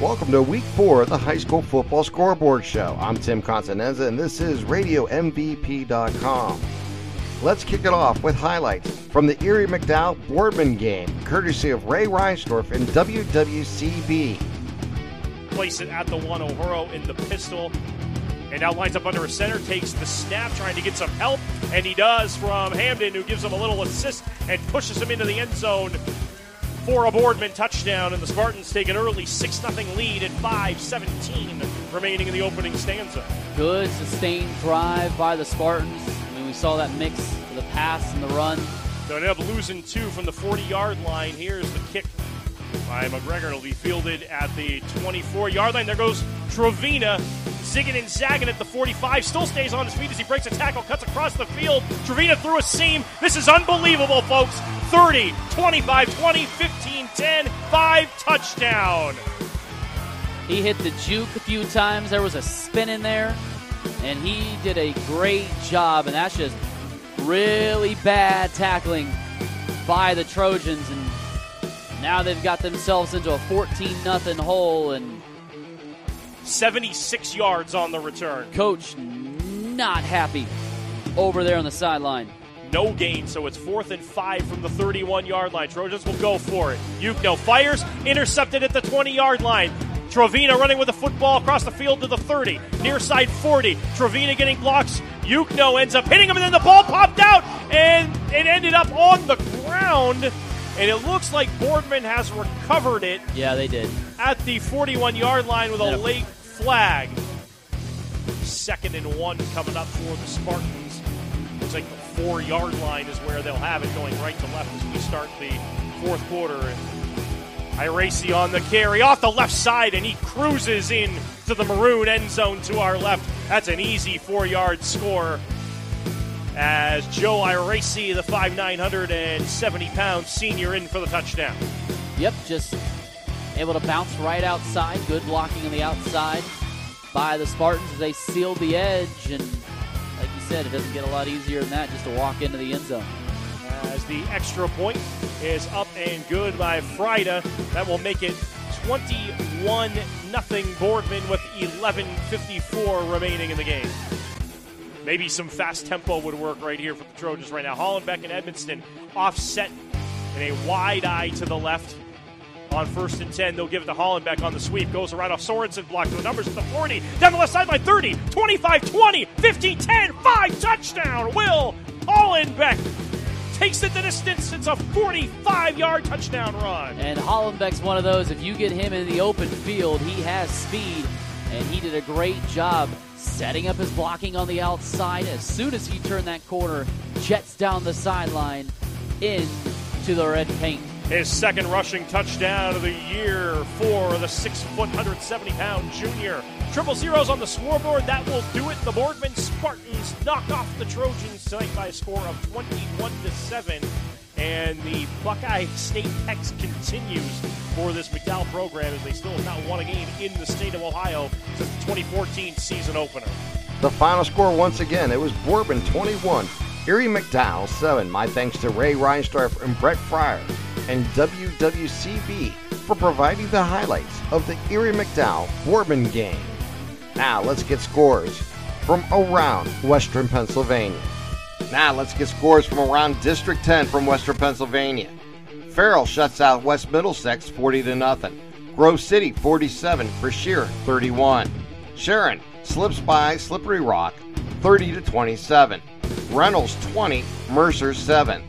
Welcome to week four of the High School Football Scoreboard Show. I'm Tim Constanenza, and this is RadioMVP.com. Let's kick it off with highlights from the Erie McDowell Boardman game, courtesy of Ray Reinsdorf and WWCB. Place it at the one. O'Horo in the pistol. And now lines up under a center, takes the snap, trying to get some help, and he does from Hamden, who gives him a little assist and pushes him into the end zone for a Boardman touchdown, and the Spartans take an early 6 0 lead at 5.17 remaining in the opening stanza. Good sustained drive by the Spartans. I mean, we saw that mix of the pass and the run. They end up losing two from the 40 yard line. Here's the kick by McGregor. It'll be fielded at the 24 yard line. There goes Trevina zigging and zagging at the 45. Still stays on his feet as he breaks a tackle, cuts across the field. Trevina through a seam. This is unbelievable, folks. 30, 25, 20, 15, 10, 5 touchdown. He hit the juke a few times. There was a spin in there, and he did a great job. And that's just really bad tackling by the Trojans. And now they've got themselves into a 14 nothing hole. And 76 yards on the return. Coach not happy over there on the sideline. No gain, so it's fourth and five from the 31 yard line. Trojans will go for it. Yukno fires, intercepted at the 20 yard line. Trevina running with the football across the field to the 30, near side 40. Trevina getting blocks. Yukno ends up hitting him, and then the ball popped out, and it ended up on the ground. And it looks like Boardman has recovered it. Yeah, they did. At the 41 yard line with a late flag. Second and one coming up for the Spartans. Looks like the four yard line is where they'll have it going right to left as we start the fourth quarter. And Iracy on the carry off the left side, and he cruises in to the maroon end zone to our left. That's an easy four yard score. As Joe Iracy, the 5'9", 170 pound senior, in for the touchdown. Yep, just able to bounce right outside. Good blocking on the outside by the Spartans as they sealed the edge. And like you said, it doesn't get a lot easier than that just to walk into the end zone. As the extra point is up and good by Frida. That will make it 21 nothing Boardman with 11.54 remaining in the game. Maybe some fast tempo would work right here for the Trojans right now. Hollenbeck and Edmonston offset in a wide eye to the left on first and 10. They'll give it to Hollenbeck on the sweep. Goes around off Sorensen block. The numbers at the 40. Down the left sideline 30, 25, 20, 15, 10, 5. Touchdown. Will Hollenbeck takes it the distance. It's a 45 yard touchdown run. And Hollenbeck's one of those, if you get him in the open field, he has speed. And he did a great job setting up his blocking on the outside. As soon as he turned that corner, jets down the sideline into the red paint. His second rushing touchdown of the year for the six foot, 170 pound junior. Triple zeros on the scoreboard. That will do it. The Boardman Spartans knock off the Trojans tonight by a score of 21 to 7. And the Buckeye State Hex continues for this McDowell program as they still have not won a game in the state of Ohio since the 2014 season opener. The final score once again, it was Boardman 21, Erie McDowell 7. My thanks to Ray Reinsdorf and Brett Fryer and WWCB for providing the highlights of the Erie McDowell Boardman game. Now let's get scores from around Western Pennsylvania. Now let's get scores from around District 10 from Western Pennsylvania. Farrell shuts out West Middlesex 40 to nothing. Grove City 47, for Brashear 31. Sharon slips by Slippery Rock 30 to 27. Reynolds 20, Mercer 7.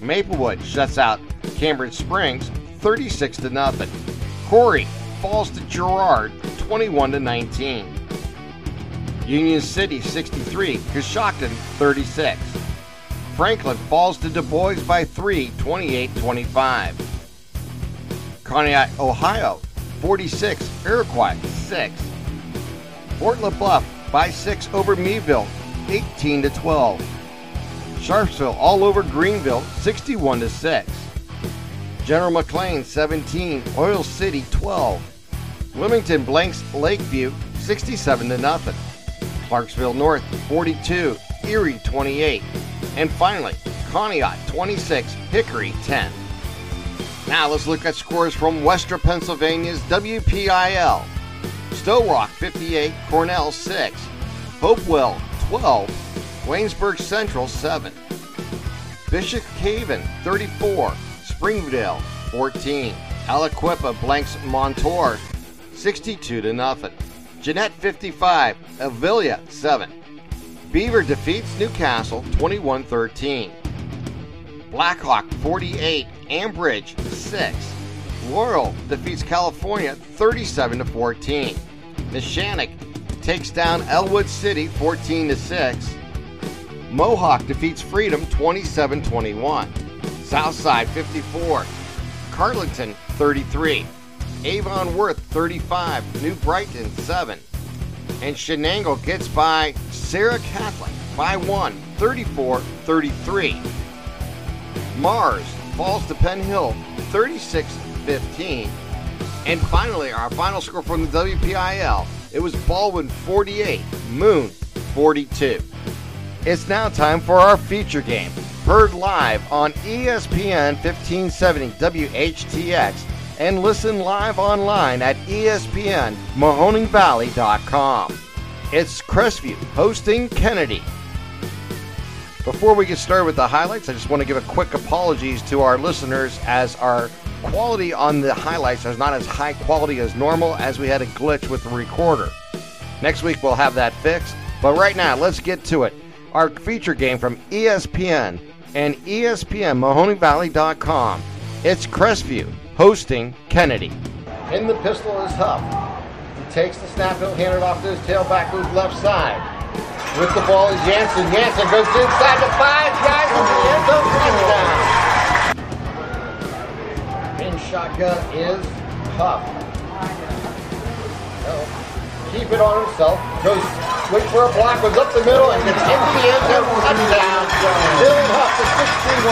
Maplewood shuts out Cambridge Springs 36 to nothing. Corry falls to Girard 21 to 19. Union City 63, Cochranton 36. Franklin falls to Du Bois by 3, 28-25. Conneaut, Ohio 46, Iroquois 6. Fort LeBoeuf by 6 over Meadville 18 to 12. Sharpsville all over Greenville 61 to 6. General McLane 17, Oil City 12. Wilmington blanks Lakeview 67 to nothing. Clarksville North 42, Erie 28, and finally Conneaut 26, Hickory 10. Now let's look at scores from Western Pennsylvania's WPIL. Sto-Rox 58, Cornell 6, Hopewell 12, Waynesburg Central 7, Bishop Haven 34, Springdale 14, Aliquippa blanks Montour 62 to nothing. Jeannette 55, Avella 7. Beaver defeats Newcastle 21-13. Blackhawk 48, Ambridge 6. Laurel defeats California 37 to 14. Neshannock takes down Ellwood City 14 6. Mohawk defeats Freedom 27-21. Southside 54. Carleton 33. Avon Worth 35. New Brighton 7. And Shenango gets by Serra Catholic by 1 34 33. Mars falls to Penn Hill 36 15. And finally, our final score from the WPIL it was Baldwin 48, Moon 42. It's now time for our feature game, heard live on ESPN 1570 WHTX and listen live online at espnmahoningvalley.com. It's Crestview hosting Kennedy. Before we get started with the highlights, I just want to give a quick apologies to our listeners as our quality on the highlights is not as high quality as normal as we had a glitch with the recorder. Next week we'll have that fixed, but right now let's get to it. Our feature game from ESPN and ESPNMahoningValley.com. It's Crestview hosting Kennedy. In the pistol is Huff. He takes the snap, he'll hand it off to his tailback who's left side. With the ball is Jansen. Jansen goes inside the five, guys into the end zone touchdown. In shotgun is Huff. Oh, keep it on himself. Goes, wait for a block, goes up the middle, and gets into the end zone touchdown. Dylan Huff, the 6'3",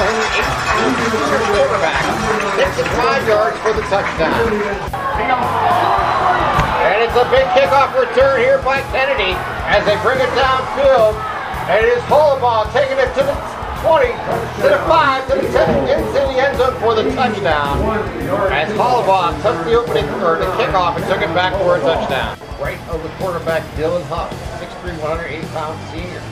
180 quarterback, gets it five yards for the touchdown. And it's a big kickoff return here by Kennedy as they bring it downfield. And it is Hollabaugh taking it to the 20, to the 5, to the 10, into the end zone for the touchdown. As Hollabaugh took the opening, or the kickoff and took it back for a touchdown. Right of the quarterback, Dylan Huff, 6'3", 180 pound senior.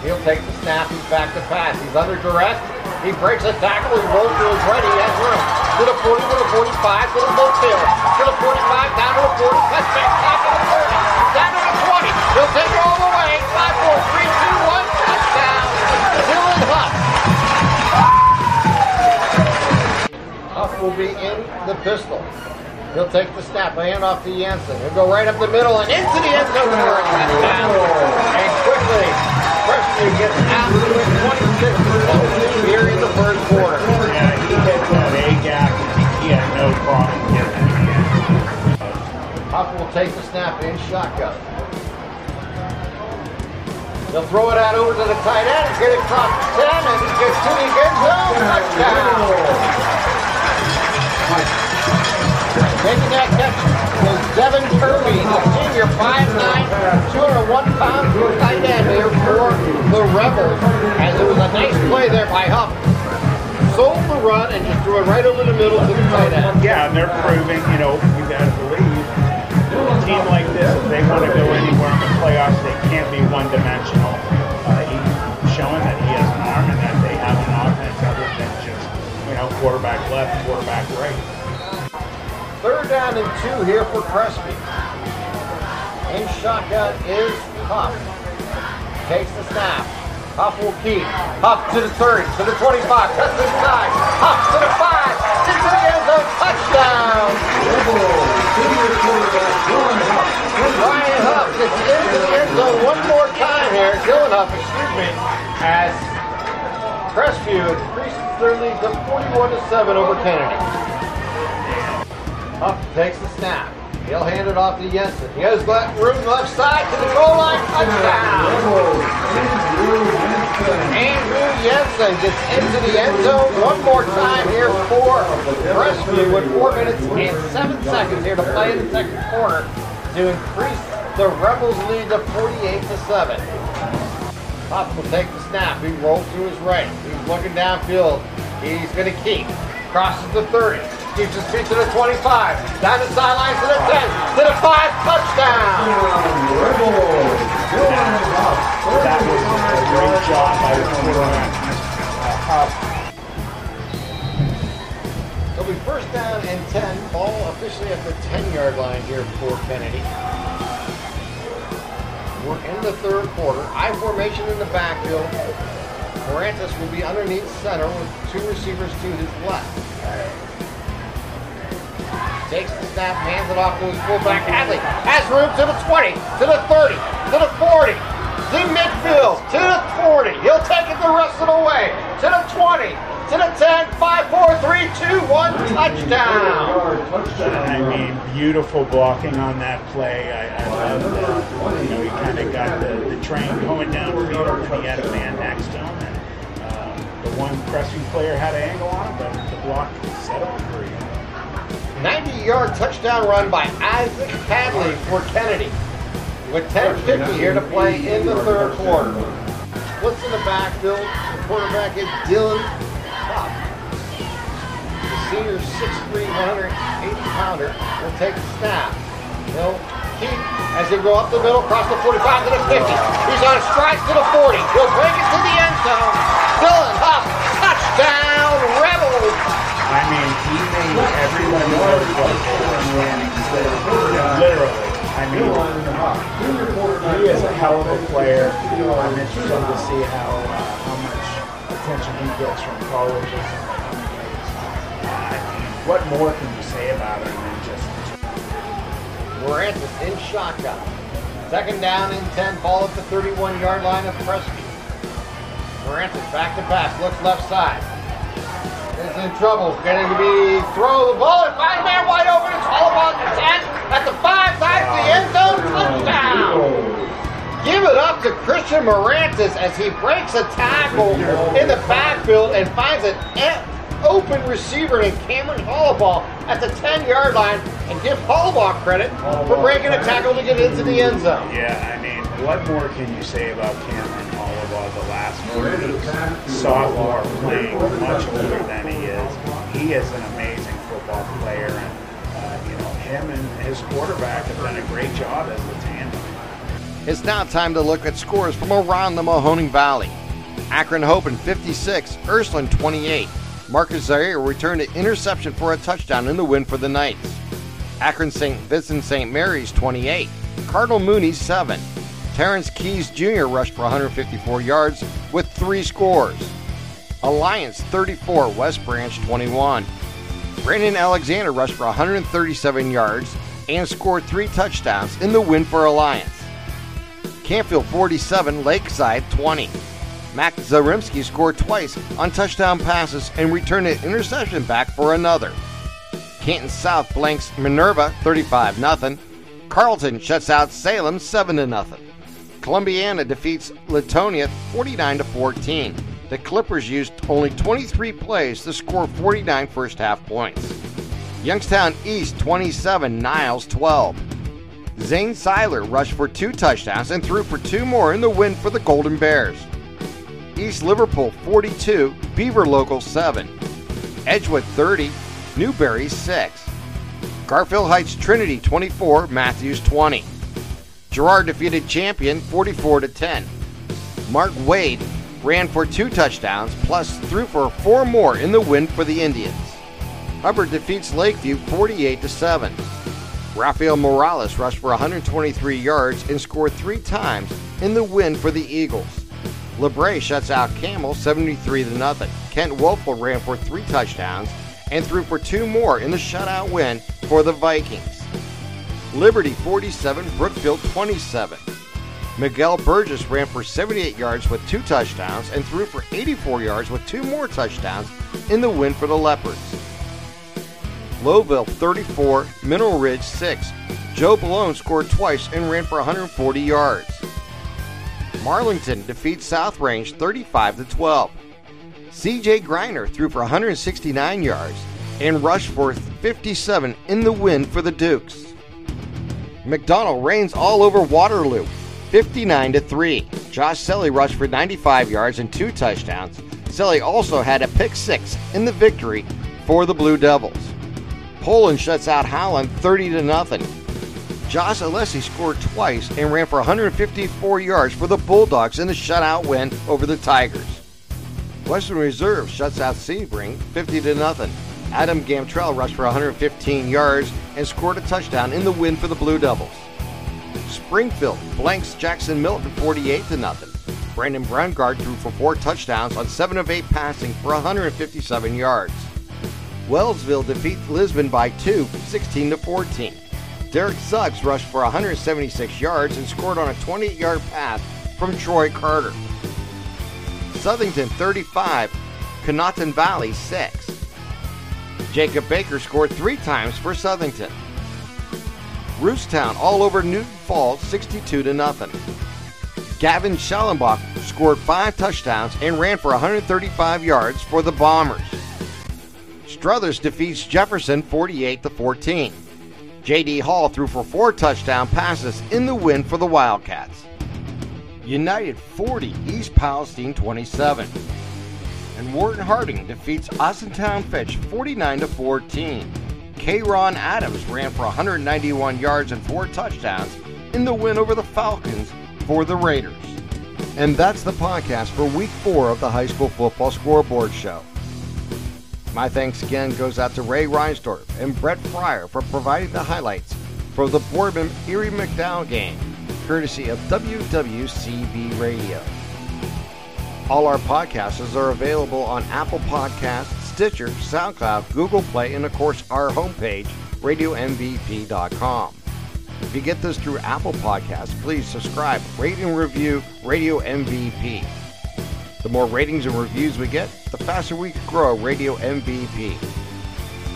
He'll take the snap, he's back to pass. He's under duress. He breaks a tackle, he rolls to his right, he has room. To the 40, to the 45, to the midfield. To the 45, down to the 40, touchback, top to the 30, down to the 20. He'll take it all the way. 5, 4, 3, 2, 1, touchdown. Dylan Huff. Huff will be in the pistol. He'll take the snap, hand off to Jansen. He'll go right up the middle and into the end zone for a touchdown. And quickly, Preston gets out it 26 to 17 here in the first quarter. Yeah, he hit that A gap. He had no problem getting it. Huff will take the snap in shotgun. He'll throw it out over to the tight end. He's going to cross the 10 and he gets to the end zone. Touchdown. Taking that catch was Devin Kirby, the senior, 5'9", 201 pounds, tight end here for the Rebels. As it was a nice play there by Huff. Sold the run and just threw it right over the middle to the tight end. Yeah, and they're proving, you know, you got to believe a team like this, if they want to go anywhere in the playoffs, they can't be one-dimensional. Uh, he's showing that he has an arm and that they have an offense other than just, you know, quarterback left, quarterback right. Third down and two here for Crespi. In shotgun is Huff. Takes the snap. Huff will keep. Huff to the 30, to the 25, cuts inside. Huff to the 5, into the end zone, touchdown! Ryan Huff gets into the end zone one more time here. Dylan Huff, excuse me, as Crestview increases their lead to 41 to 7 over Kennedy. Huff takes the snap. He'll hand it off to Jensen. He has got room left side to the goal line. Touchdown! Andrew Jensen gets into the end zone one more time here for Crestview with four minutes and seven seconds here to play in the second quarter to increase the Rebels lead to 48 to 7. Huff will take the snap. He rolls to his right. He's looking downfield. He's going to keep. Crosses the 30. Keeps his feet to the 25. Down the sidelines to the 10. To the 5. Touchdown. That was a great job by the quarterback. It'll be first down and 10. Ball officially at the 10 yard line here for Kennedy. We're in the third quarter. I formation in the backfield. Morantis will be underneath center with two receivers to his left. Takes the snap, hands it off to his fullback. Hadley has room to the 20, to the 30, to the 40, to midfield, to the 40. He'll take it the rest of the way, to the 20, to the 10, 5, 4, 3, 2, 1, touchdown. I mean, beautiful blocking on that play. I, I love that. You know, he kind of got the, the train going downfield, and he had a man next to him. And, uh, the one pressing player had an angle on him, but the block set him free. 90-yard touchdown run by Isaac Hadley for Kennedy. With 10.50 here to play in the third quarter. Splits in the backfield. The quarterback is Dylan Pop. The senior 6'3", 180-pounder will take the snap. He'll keep as he go up the middle, across the 45 to the 50. He's on a strike to the 40. He'll break it to the end zone. Dylan Huff, touchdown Rebels! I mean, were standing still. Literally. I mean, he is a hell of a player. I'm interested to see how uh, how much attention he gets from colleges. Mean, what more can you say about him than just Morantis in shotgun. Second down and 10, ball at the 31 yard line of Crestview. Morantis back to pass, looks left side. Is in trouble, getting to be throw the ball and find man wide open. It's all about the 10 at the 5, side to the end zone, touchdown. Give it up to Christian Morantis as he breaks a tackle in the backfield and finds an open receiver in Cameron Hollabaugh at the 10 yard line and give Hollabaugh credit for breaking a tackle to get into the end zone. Yeah, I mean, what more can you say about Cameron Hollabaugh the last four weeks? Sophomore playing much older than he is. He is an amazing football player, and uh, you know him and his quarterback have done a great job as a tandem. It's now time to look at scores from around the Mahoning Valley. Akron Hope in 56, Ursuline 28. Marcus Zaire returned an interception for a touchdown in the win for the Knights. Akron St. Vincent St. Mary's 28, Cardinal Mooney 7. Terrence Keys Jr. rushed for 154 yards with three scores. Alliance 34, West Branch 21. Brandon Alexander rushed for 137 yards and scored three touchdowns in the win for Alliance. Canfield 47, Lakeside 20. Mac Zarimski scored twice on touchdown passes and returned an interception back for another. Canton South blanks Minerva 35 0. Carlton shuts out Salem 7 0. Columbiana defeats Leetonia 49 14. The Clippers used only 23 plays to score 49 first half points. Youngstown East 27, Niles 12. Zane Seiler rushed for two touchdowns and threw for two more in the win for the Golden Bears. East Liverpool 42, Beaver Local 7. Edgewood 30, Newbury 6. Garfield Heights Trinity 24, Matthews 20. Girard defeated Champion 44 to 10. Mark Wade ran for two touchdowns plus threw for four more in the win for the Indians. Hubbard defeats Lakeview 48 to 7. Rafael Morales rushed for 123 yards and scored three times in the win for the Eagles. LaBrae shuts out Campbell 73 0. Kent Wolfel ran for three touchdowns and threw for two more in the shutout win for the Vikings. Liberty 47, Brookfield 27. Miguel Burgess ran for 78 yards with two touchdowns and threw for 84 yards with two more touchdowns in the win for the Leopards. Lowellville 34, Mineral Ridge 6. Joe Balone scored twice and ran for 140 yards. Marlington defeats South Range 35 to 12. CJ Griner threw for 169 yards and rushed for 57 in the win for the Dukes. McDonald reigns all over Waterloo 59 to 3. Josh Selly rushed for 95 yards and two touchdowns. Selly also had a pick six in the victory for the Blue Devils. Poland shuts out Howland 30 to nothing. Josh Alessi scored twice and ran for 154 yards for the Bulldogs in a shutout win over the Tigers. Western Reserve shuts out Sebring 50 to nothing. Adam Gamtrell rushed for 115 yards and scored a touchdown in the win for the Blue Devils. Springfield blanks Jackson Milton 48 to nothing. Brandon Brungard threw for four touchdowns on 7 of 8 passing for 157 yards. Wellsville defeats Lisbon by 2, 16 to 14. Derek Suggs rushed for 176 yards and scored on a 28 yard pass from Troy Carter. Southington 35, Conotton Valley 6. Jacob Baker scored three times for Southington. Rootstown all over Newton Falls 62 to nothing. Gavin Schellenbach scored five touchdowns and ran for 135 yards for the Bombers. Struthers defeats Jefferson 48 to 14. J.D. Hall threw for four touchdown passes in the win for the Wildcats. United 40, East Palestine 27. And Warren Harding defeats Austintown Fitch 49 to 14. K. Ron Adams ran for 191 yards and four touchdowns in the win over the Falcons for the Raiders. And that's the podcast for week four of the High School Football Scoreboard Show. My thanks again goes out to Ray Reinsdorf and Brett Fryer for providing the highlights for the Boardman Erie McDowell game, courtesy of WWCB Radio. All our podcasts are available on Apple Podcasts, Stitcher, SoundCloud, Google Play, and of course our homepage, RadioMVP.com. If you get this through Apple Podcasts, please subscribe, rate, and review Radio MVP. The more ratings and reviews we get, the faster we can grow Radio MVP.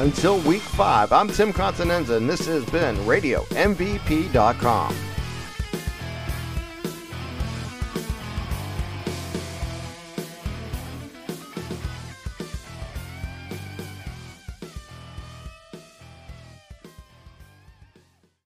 Until week five, I'm Tim Continenza, and this has been RadioMVP.com.